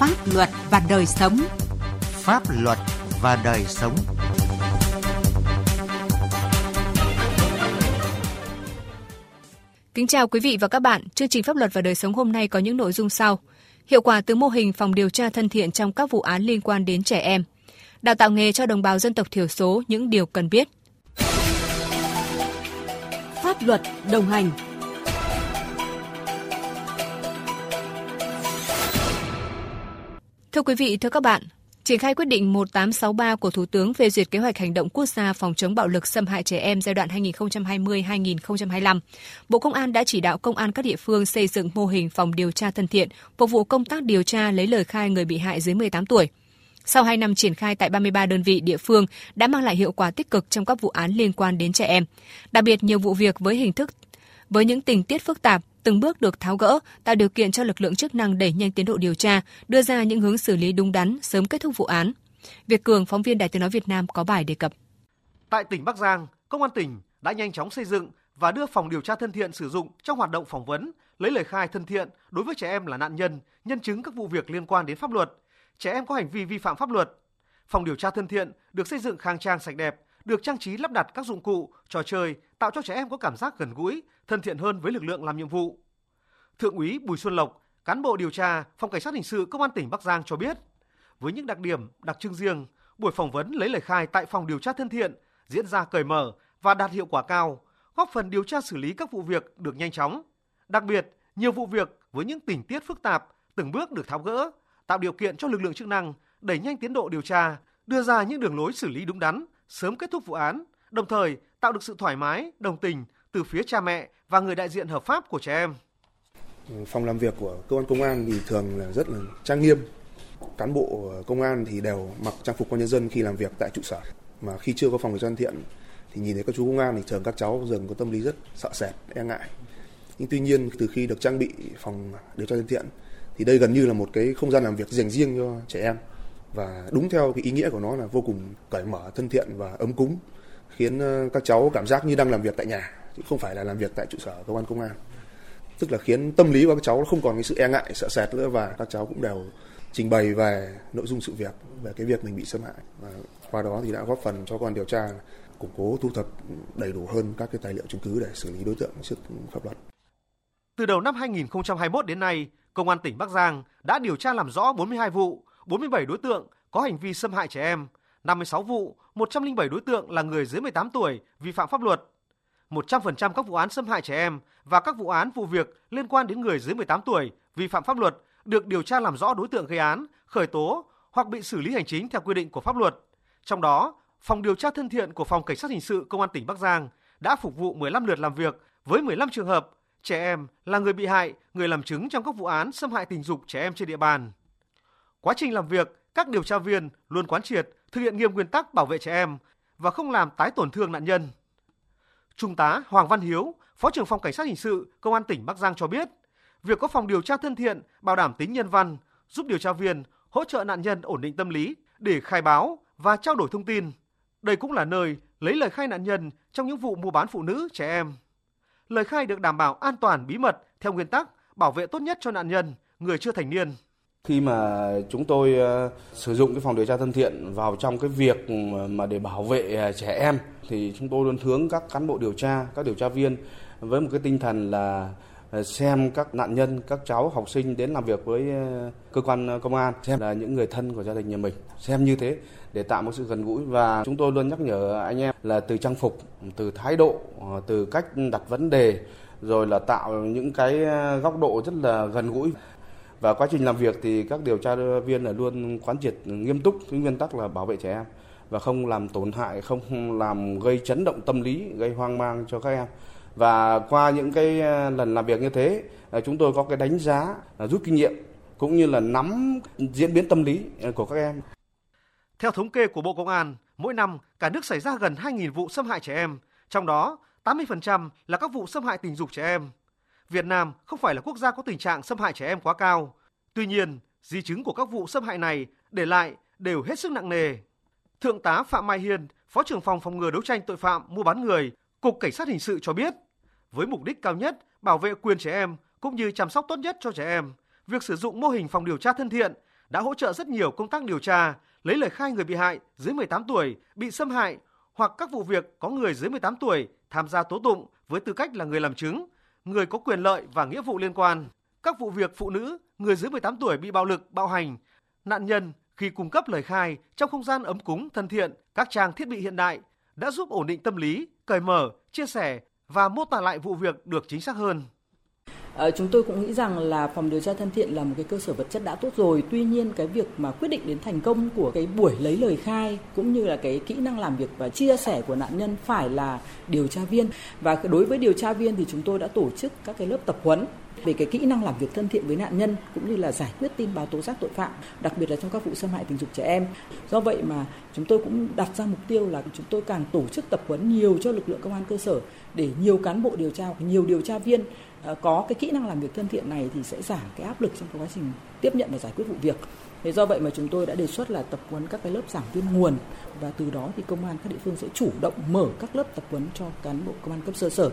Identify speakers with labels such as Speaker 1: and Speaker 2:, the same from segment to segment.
Speaker 1: Pháp luật và đời sống.
Speaker 2: Pháp luật và đời sống.
Speaker 3: Kính chào quý vị và các bạn. Chương trình Pháp luật và đời sống hôm nay có những nội dung sau. Hiệu quả từ mô hình phòng điều tra thân thiện trong các vụ án liên quan đến trẻ em. Đào tạo nghề cho đồng bào dân tộc thiểu số những điều cần biết.
Speaker 1: Pháp luật đồng hành
Speaker 3: Thưa quý vị, thưa các bạn, triển khai quyết định 1863 của Thủ tướng phê duyệt kế hoạch hành động quốc gia phòng chống bạo lực xâm hại trẻ em giai đoạn 2020-2025, Bộ Công an đã chỉ đạo công an các địa phương xây dựng mô hình phòng điều tra thân thiện, phục vụ công tác điều tra lấy lời khai người bị hại dưới 18 tuổi. Sau 2 năm triển khai tại 33 đơn vị địa phương đã mang lại hiệu quả tích cực trong các vụ án liên quan đến trẻ em. Đặc biệt nhiều vụ việc với hình thức với những tình tiết phức tạp, từng bước được tháo gỡ, tạo điều kiện cho lực lượng chức năng đẩy nhanh tiến độ điều tra, đưa ra những hướng xử lý đúng đắn, sớm kết thúc vụ án. Việt Cường, phóng viên Đài Tiếng nói Việt Nam có bài đề cập.
Speaker 4: Tại tỉnh Bắc Giang, công an tỉnh đã nhanh chóng xây dựng và đưa phòng điều tra thân thiện sử dụng trong hoạt động phỏng vấn, lấy lời khai thân thiện đối với trẻ em là nạn nhân, nhân chứng các vụ việc liên quan đến pháp luật, trẻ em có hành vi vi phạm pháp luật. Phòng điều tra thân thiện được xây dựng khang trang sạch đẹp, được trang trí lắp đặt các dụng cụ, trò chơi tạo cho trẻ em có cảm giác gần gũi, thân thiện hơn với lực lượng làm nhiệm vụ. Thượng úy Bùi Xuân Lộc, cán bộ điều tra Phòng Cảnh sát hình sự Công an tỉnh Bắc Giang cho biết, với những đặc điểm đặc trưng riêng, buổi phỏng vấn lấy lời khai tại phòng điều tra thân thiện diễn ra cởi mở và đạt hiệu quả cao, góp phần điều tra xử lý các vụ việc được nhanh chóng. Đặc biệt, nhiều vụ việc với những tình tiết phức tạp từng bước được tháo gỡ, tạo điều kiện cho lực lượng chức năng đẩy nhanh tiến độ điều tra, đưa ra những đường lối xử lý đúng đắn, sớm kết thúc vụ án, đồng thời tạo được sự thoải mái, đồng tình từ phía cha mẹ và người đại diện hợp pháp của trẻ em.
Speaker 5: Phòng làm việc của cơ quan công an thì thường là rất là trang nghiêm. Cán bộ công an thì đều mặc trang phục công nhân dân khi làm việc tại trụ sở. Mà khi chưa có phòng người dân thiện thì nhìn thấy các chú công an thì thường các cháu dường có tâm lý rất sợ sệt, e ngại. Nhưng tuy nhiên từ khi được trang bị phòng điều tra thân thiện thì đây gần như là một cái không gian làm việc dành riêng cho trẻ em và đúng theo cái ý nghĩa của nó là vô cùng cởi mở, thân thiện và ấm cúng khiến ờ, các cháu cảm giác như đang làm việc tại nhà chứ không phải là làm việc tại trụ sở cơ quan công an tức là khiến tâm lý của các cháu không còn cái sự e ngại sợ sệt nữa và các cháu cũng đều trình bày về nội dung sự việc về cái việc mình bị xâm hại và qua đó thì đã góp phần cho quan điều tra củng cố thu thập đầy đủ hơn các cái tài liệu chứng cứ để xử lý đối tượng trước pháp luật.
Speaker 4: Từ đầu năm 2021 đến nay, Công an tỉnh Bắc Giang đã điều tra làm rõ 42 vụ, 47 đối tượng có hành vi xâm hại trẻ em, 56 vụ, 107 đối tượng là người dưới 18 tuổi vi phạm pháp luật. 100% các vụ án xâm hại trẻ em và các vụ án vụ việc liên quan đến người dưới 18 tuổi vi phạm pháp luật được điều tra làm rõ đối tượng gây án, khởi tố hoặc bị xử lý hành chính theo quy định của pháp luật. Trong đó, Phòng điều tra thân thiện của Phòng Cảnh sát hình sự Công an tỉnh Bắc Giang đã phục vụ 15 lượt làm việc với 15 trường hợp trẻ em là người bị hại, người làm chứng trong các vụ án xâm hại tình dục trẻ em trên địa bàn. Quá trình làm việc, các điều tra viên luôn quán triệt thực hiện nghiêm nguyên tắc bảo vệ trẻ em và không làm tái tổn thương nạn nhân. Trung tá Hoàng Văn Hiếu, Phó trưởng phòng Cảnh sát hình sự Công an tỉnh Bắc Giang cho biết, việc có phòng điều tra thân thiện, bảo đảm tính nhân văn, giúp điều tra viên hỗ trợ nạn nhân ổn định tâm lý để khai báo và trao đổi thông tin. Đây cũng là nơi lấy lời khai nạn nhân trong những vụ mua bán phụ nữ, trẻ em. Lời khai được đảm bảo an toàn bí mật theo nguyên tắc bảo vệ tốt nhất cho nạn nhân, người chưa thành niên.
Speaker 6: Khi mà chúng tôi ờ, sử dụng cái phòng điều tra thân thiện vào trong cái việc mà để bảo vệ ờ, trẻ em thì chúng tôi luôn hướng các cán bộ điều tra, các điều tra viên với một cái tinh thần là ờ, xem các nạn nhân, các cháu học sinh đến làm việc với cơ quan công an xem là những người thân của gia đình nhà mình, xem như thế để tạo một sự gần gũi. Và chúng tôi luôn nhắc nhở anh em là từ trang phục, từ thái độ, từ cách đặt vấn đề rồi là tạo những cái góc độ rất là gần gũi và quá trình làm việc thì các điều tra viên là luôn quán triệt nghiêm túc cái nguyên tắc là bảo vệ trẻ em và không làm tổn hại, không làm gây chấn động tâm lý, gây hoang mang cho các em. Và qua những cái ờ, lần làm việc như thế, ờ, chúng tôi có cái đánh giá rút kinh nghiệm cũng như là nắm diễn biến tâm lý ờ, của các em.
Speaker 4: Theo thống kê của Bộ Công an, mỗi năm cả nước xảy ra gần 2.000 vụ xâm hại trẻ em, trong đó 80% là các vụ xâm hại tình dục trẻ em. Việt Nam không phải là quốc gia có tình trạng xâm hại trẻ em quá cao. Tuy nhiên, di chứng của các vụ xâm hại này để lại đều hết sức nặng nề. Thượng tá Phạm Mai Hiên, Phó trưởng phòng phòng ngừa đấu tranh tội phạm mua bán người, Cục Cảnh sát hình sự cho biết, với mục đích cao nhất bảo vệ quyền trẻ em cũng như chăm sóc tốt nhất cho trẻ em, việc sử dụng mô hình phòng điều tra thân thiện đã hỗ trợ rất nhiều công tác điều tra, lấy lời khai người bị hại dưới 18 tuổi bị xâm hại hoặc các vụ việc có người dưới 18 tuổi tham gia tố tụng với tư cách là người làm chứng, người có quyền lợi và nghĩa vụ liên quan. Các vụ việc phụ nữ, người dưới 18 tuổi bị bạo lực, bạo hành, nạn nhân khi cung cấp lời khai trong không gian ấm cúng, thân thiện, các trang thiết bị hiện đại đã giúp ổn định tâm lý, cởi mở, chia sẻ và mô tả lại vụ việc được chính xác hơn.
Speaker 7: À, chúng tôi cũng nghĩ rằng là phòng điều tra thân thiện là một cái cơ sở vật chất đã tốt rồi. Tuy nhiên cái việc mà quyết định đến thành công của cái buổi lấy lời khai cũng như là cái kỹ năng làm việc và chia sẻ của nạn nhân phải là điều tra viên. Và đối với điều tra viên thì chúng tôi đã tổ chức các cái lớp tập huấn về cái kỹ năng làm việc thân thiện với nạn nhân cũng như là giải quyết tin báo tố giác tội phạm, đặc biệt là trong các vụ xâm hại tình dục trẻ em. Do vậy mà chúng tôi cũng đặt ra mục tiêu là chúng tôi càng tổ chức tập huấn nhiều cho lực lượng công an cơ sở để nhiều cán bộ điều tra nhiều điều tra viên ờ, có cái kỹ năng làm việc thân thiện này thì sẽ giảm cái áp lực trong cái quá trình tiếp nhận và giải quyết vụ việc. Thế do vậy mà chúng tôi đã đề xuất là tập huấn các cái lớp giảng viên nguồn và từ đó thì công an các địa phương sẽ chủ động mở các lớp tập huấn cho cán bộ công an cấp sơ sở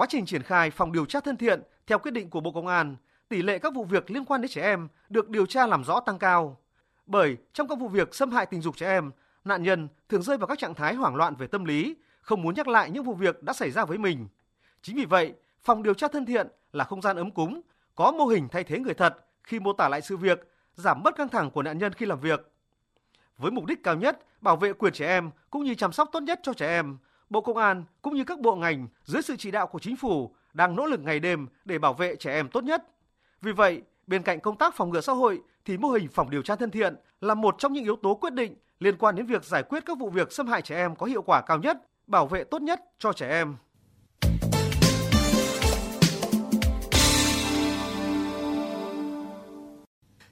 Speaker 4: Quá trình triển khai phòng điều tra thân thiện theo quyết định của Bộ Công an, tỷ lệ các vụ việc liên quan đến trẻ em được điều tra làm rõ tăng cao. Bởi trong các vụ việc xâm hại tình dục trẻ em, nạn nhân thường rơi vào các trạng thái hoảng loạn về tâm lý, không muốn nhắc lại những vụ việc đã xảy ra với mình. Chính vì vậy, phòng điều tra thân thiện là không gian ấm cúng, có mô hình thay thế người thật khi mô tả lại sự việc, giảm bớt căng thẳng của nạn nhân khi làm việc. Với mục đích cao nhất, bảo vệ quyền trẻ em cũng như chăm sóc tốt nhất cho trẻ em, Bộ Công an cũng như các bộ ngành dưới sự chỉ đạo của chính phủ đang nỗ lực ngày đêm để bảo vệ trẻ em tốt nhất. Vì vậy, bên cạnh công tác phòng ngừa xã hội thì mô hình phòng điều tra thân thiện là một trong những yếu tố quyết định liên quan đến việc giải quyết các vụ việc xâm hại trẻ em có hiệu quả cao nhất, bảo vệ tốt nhất cho trẻ em.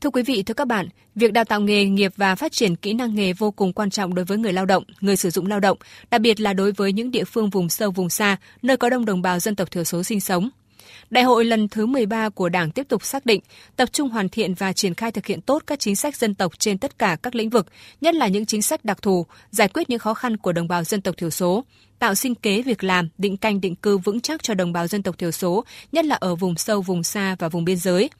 Speaker 3: Thưa quý vị, thưa các bạn, việc đào tạo nghề nghiệp và phát triển kỹ năng nghề vô cùng quan trọng đối với người lao động, người sử dụng lao động, đặc biệt là đối với những địa phương vùng sâu vùng xa, nơi có đông đồng bào dân tộc thiểu số sinh sống. Đại hội lần thứ 13 của Đảng tiếp tục xác định tập trung hoàn thiện và triển khai thực hiện tốt các chính sách dân tộc trên tất cả các lĩnh vực, nhất là những chính sách đặc thù, giải quyết những khó khăn của đồng bào dân tộc thiểu số, tạo sinh kế việc làm, định canh định cư vững chắc cho đồng bào dân tộc thiểu số, nhất là ở vùng sâu, vùng xa và vùng biên giới –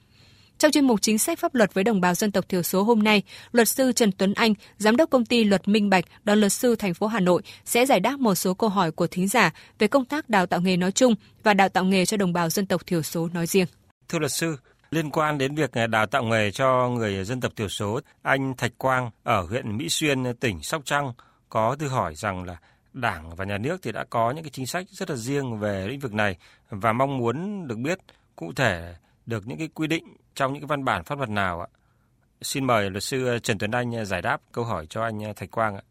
Speaker 3: trong chuyên mục chính sách pháp luật với đồng bào dân tộc thiểu số hôm nay, luật sư Trần Tuấn Anh, giám đốc công ty Luật Minh Bạch, đoàn luật sư thành phố Hà Nội sẽ giải đáp một số câu hỏi của thính giả về công tác đào tạo nghề nói chung và đào tạo nghề cho đồng bào dân tộc thiểu số nói riêng.
Speaker 8: Thưa luật sư, liên quan đến việc à, đào tạo nghề cho người dân tộc thiểu số, anh Thạch Quang ở huyện Mỹ Xuyên, tỉnh Sóc Trăng có thư hỏi rằng là Đảng và nhà nước thì đã có những cái chính sách rất là riêng về lĩnh vực này và mong muốn được biết cụ thể được những cái quy định trong những cái văn bản pháp luật nào ạ? Xin mời luật sư ờ, Trần Tuấn Anh ờ, giải đáp câu hỏi cho anh ờ, Thạch Quang ạ.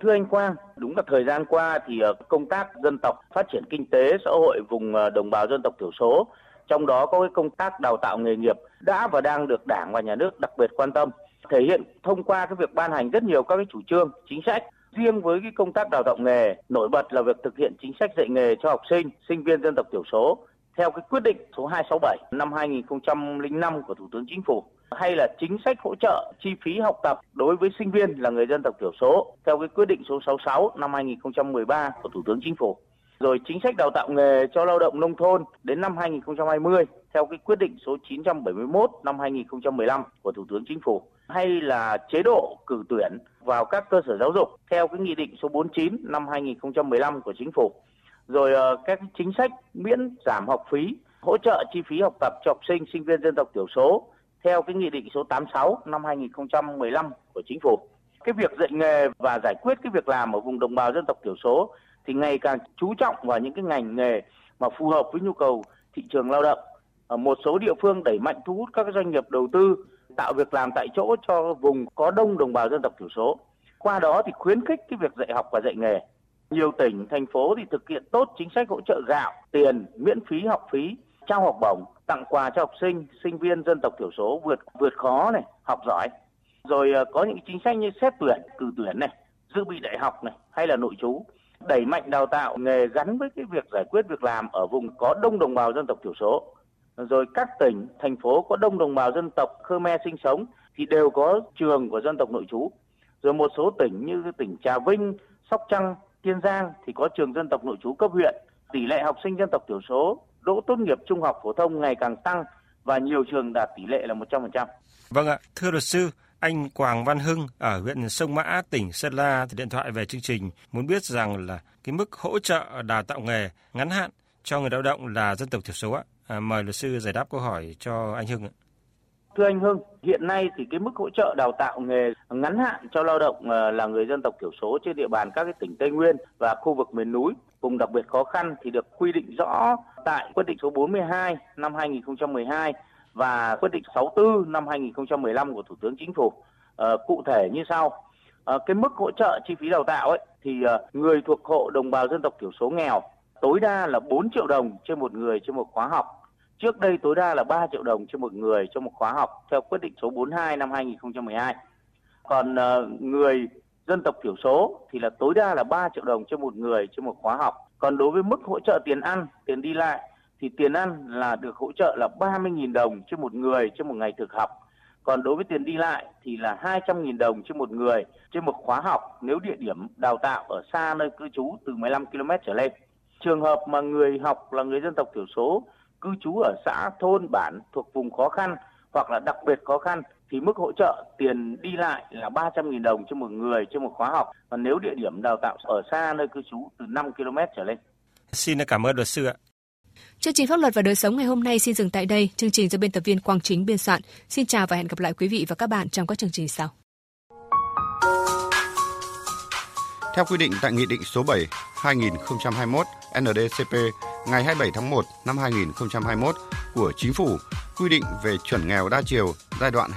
Speaker 9: Thưa anh Quang, đúng là thời gian qua thì công tác dân tộc phát triển kinh tế xã hội vùng đồng bào dân tộc thiểu số, trong đó có cái công tác đào tạo nghề nghiệp đã và đang được Đảng và Nhà nước đặc biệt quan tâm, thể hiện thông qua cái việc ban hành rất nhiều các cái chủ trương, chính sách. Riêng với cái công tác đào tạo nghề, nổi bật là việc thực hiện chính sách dạy nghề cho học sinh, sinh viên dân tộc thiểu số theo cái quyết định số 267 năm 2005 của Thủ tướng Chính phủ, hay là chính sách hỗ trợ chi phí học tập đối với sinh viên là người dân tộc thiểu số, theo cái quyết định số 66 năm 2013 của Thủ tướng Chính phủ. Rồi chính sách đào tạo nghề cho lao động nông thôn đến năm 2020 theo cái quyết định số 971 năm 2015 của Thủ tướng Chính phủ hay là chế độ cử tuyển vào các cơ sở giáo dục, theo cái nghị định số 49 năm 2015 của Chính phủ rồi ờ, các chính sách miễn giảm học phí, hỗ trợ chi phí học tập cho học sinh, sinh viên dân tộc thiểu số theo cái nghị định số 86 năm 2015 của chính phủ. Cái việc dạy nghề và giải quyết cái việc làm ở vùng đồng bào dân tộc thiểu số thì ngày càng chú trọng vào những cái ngành nghề mà phù hợp với nhu cầu thị trường lao động. Ở một số địa phương đẩy mạnh thu hút các doanh nghiệp đầu tư tạo việc làm tại chỗ cho vùng có đông đồng bào dân tộc thiểu số. Qua đó thì khuyến khích cái việc dạy học và dạy nghề nhiều tỉnh, thành phố thì thực hiện tốt chính sách hỗ trợ gạo, tiền, miễn phí học phí, trao học bổng, tặng quà cho học sinh, sinh viên dân tộc thiểu số vượt vượt khó này, học giỏi. Rồi ờ, có những chính sách như xét tuyển, cử tuyển này, dự bị đại học này hay là nội trú đẩy mạnh đào tạo nghề gắn với cái việc giải quyết việc làm ở vùng có đông đồng bào dân tộc thiểu số. Rồi các tỉnh, thành phố có đông đồng bào dân tộc Khmer sinh sống thì đều có trường của dân tộc nội trú. Rồi một số tỉnh như tỉnh Trà Vinh, Sóc Trăng, Kiên Giang thì có trường dân tộc nội trú cấp huyện, tỷ lệ học sinh dân tộc thiểu số đỗ tốt nghiệp trung học phổ thông ngày càng tăng và nhiều trường đạt tỷ lệ là 100%.
Speaker 8: Vâng ạ, thưa luật sư, anh Quảng Văn Hưng ở huyện Sông Mã, tỉnh Sơn La thì điện thoại về chương trình muốn biết rằng là cái mức hỗ trợ đào tạo nghề ngắn hạn cho người lao động là dân tộc thiểu số ạ. À, mời luật sư giải đáp câu hỏi cho anh Hưng ạ.
Speaker 9: Thưa anh Hưng, hiện nay thì cái mức hỗ trợ đào tạo nghề ngắn hạn cho lao động ờ, là người dân tộc thiểu số trên địa bàn các cái tỉnh Tây Nguyên và khu vực miền núi, vùng đặc biệt khó khăn thì được quy định rõ tại quyết định số 42 năm 2012 và quyết định 64 năm 2015 của Thủ tướng Chính phủ. À, cụ thể như sau. À, cái mức hỗ trợ chi phí đào tạo ấy thì à, người thuộc hộ đồng bào dân tộc thiểu số nghèo tối đa là 4 triệu đồng trên một người trên một khóa học Trước đây tối đa là 3 triệu đồng cho một người cho một khóa học theo quyết định số 42 năm 2012. Còn uh, người dân tộc thiểu số thì là tối đa là 3 triệu đồng cho một người cho một khóa học. Còn đối với mức hỗ trợ tiền ăn, tiền đi lại thì tiền ăn là được hỗ trợ là 30.000 đồng cho một người cho một ngày thực học. Còn đối với tiền đi lại thì là 200.000 đồng cho một người trên một khóa học nếu địa điểm đào tạo ở xa nơi cư trú từ 15 km trở lên. Trường hợp mà người học là người dân tộc thiểu số cư trú ở xã thôn bản thuộc vùng khó khăn hoặc là đặc biệt khó khăn thì mức hỗ trợ tiền đi lại là 300.000 đồng cho một người cho một khóa học. Và nếu địa điểm đào tạo ở xa nơi cư trú từ 5 km trở lên.
Speaker 8: Xin cảm ơn luật sư ạ.
Speaker 3: Chương trình pháp luật và đời sống ngày hôm nay xin dừng tại đây. Chương trình do biên tập viên Quang Chính biên soạn. Xin chào và hẹn gặp lại quý vị và các bạn trong các chương trình sau.
Speaker 10: Theo quy định tại Nghị định số 7 2021 NDCP ngày 27 tháng 1 năm 2021 của Chính phủ, quy định về chuẩn nghèo đa chiều giai đoạn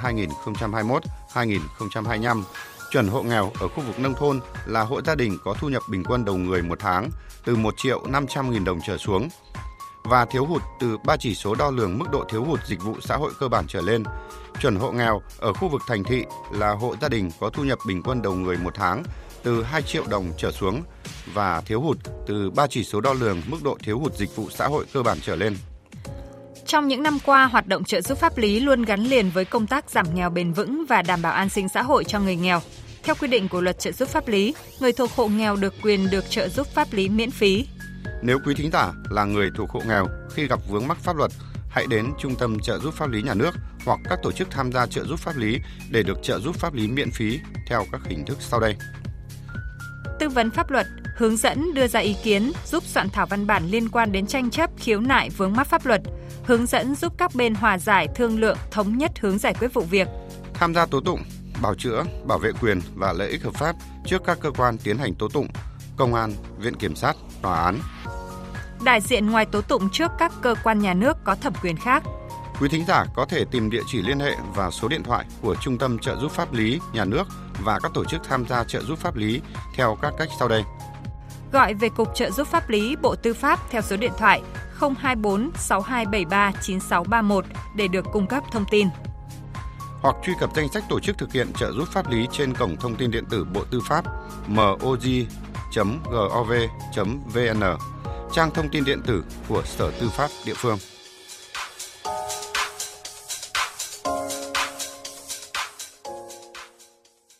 Speaker 10: 2021-2025. Chuẩn hộ nghèo ở khu vực nông thôn là hộ gia đình có thu nhập bình quân đầu người một tháng từ 1 triệu 500 nghìn đồng trở xuống và thiếu hụt từ 3 chỉ số đo lường mức độ thiếu hụt dịch vụ xã hội cơ bản trở lên. Chuẩn hộ nghèo ở khu vực thành thị là hộ gia đình có thu nhập bình quân đầu người một tháng từ 2 triệu đồng trở xuống và thiếu hụt từ 3 chỉ số đo lường mức độ thiếu hụt dịch vụ xã hội cơ bản trở lên.
Speaker 11: Trong những năm qua, hoạt động trợ giúp pháp lý luôn gắn liền với công tác giảm nghèo bền vững và đảm bảo an sinh xã hội cho người nghèo. Theo quy định của luật trợ giúp pháp lý, người thuộc hộ nghèo được quyền được trợ giúp pháp lý miễn phí.
Speaker 10: Nếu quý thính giả là người thuộc hộ nghèo khi gặp vướng mắc pháp luật, hãy đến Trung tâm trợ giúp pháp lý nhà nước hoặc các tổ chức tham gia trợ giúp pháp lý để được trợ giúp pháp lý miễn phí theo các hình thức sau đây
Speaker 11: tư vấn pháp luật, hướng dẫn đưa ra ý kiến, giúp soạn thảo văn bản liên quan đến tranh chấp, khiếu nại vướng mắc pháp luật, hướng dẫn giúp các bên hòa giải, thương lượng, thống nhất hướng giải quyết vụ việc.
Speaker 10: Tham gia tố tụng, bảo chữa, bảo vệ quyền và lợi ích hợp pháp trước các cơ quan tiến hành tố tụng, công an, viện kiểm sát, tòa án.
Speaker 11: Đại diện ngoài tố tụng trước các cơ quan nhà nước có thẩm quyền khác.
Speaker 10: Quý thính giả có thể tìm địa chỉ liên hệ và số điện thoại của Trung tâm trợ giúp pháp lý nhà nước và các tổ chức tham gia trợ giúp pháp lý theo các cách sau đây.
Speaker 11: Gọi về Cục Trợ giúp pháp lý Bộ Tư pháp theo số điện thoại 024 6273 9631 để được cung cấp thông tin.
Speaker 10: Hoặc truy cập danh sách tổ chức thực hiện trợ giúp pháp lý trên cổng thông tin điện tử Bộ Tư pháp moj.gov.vn, trang thông tin điện tử của Sở Tư pháp địa phương.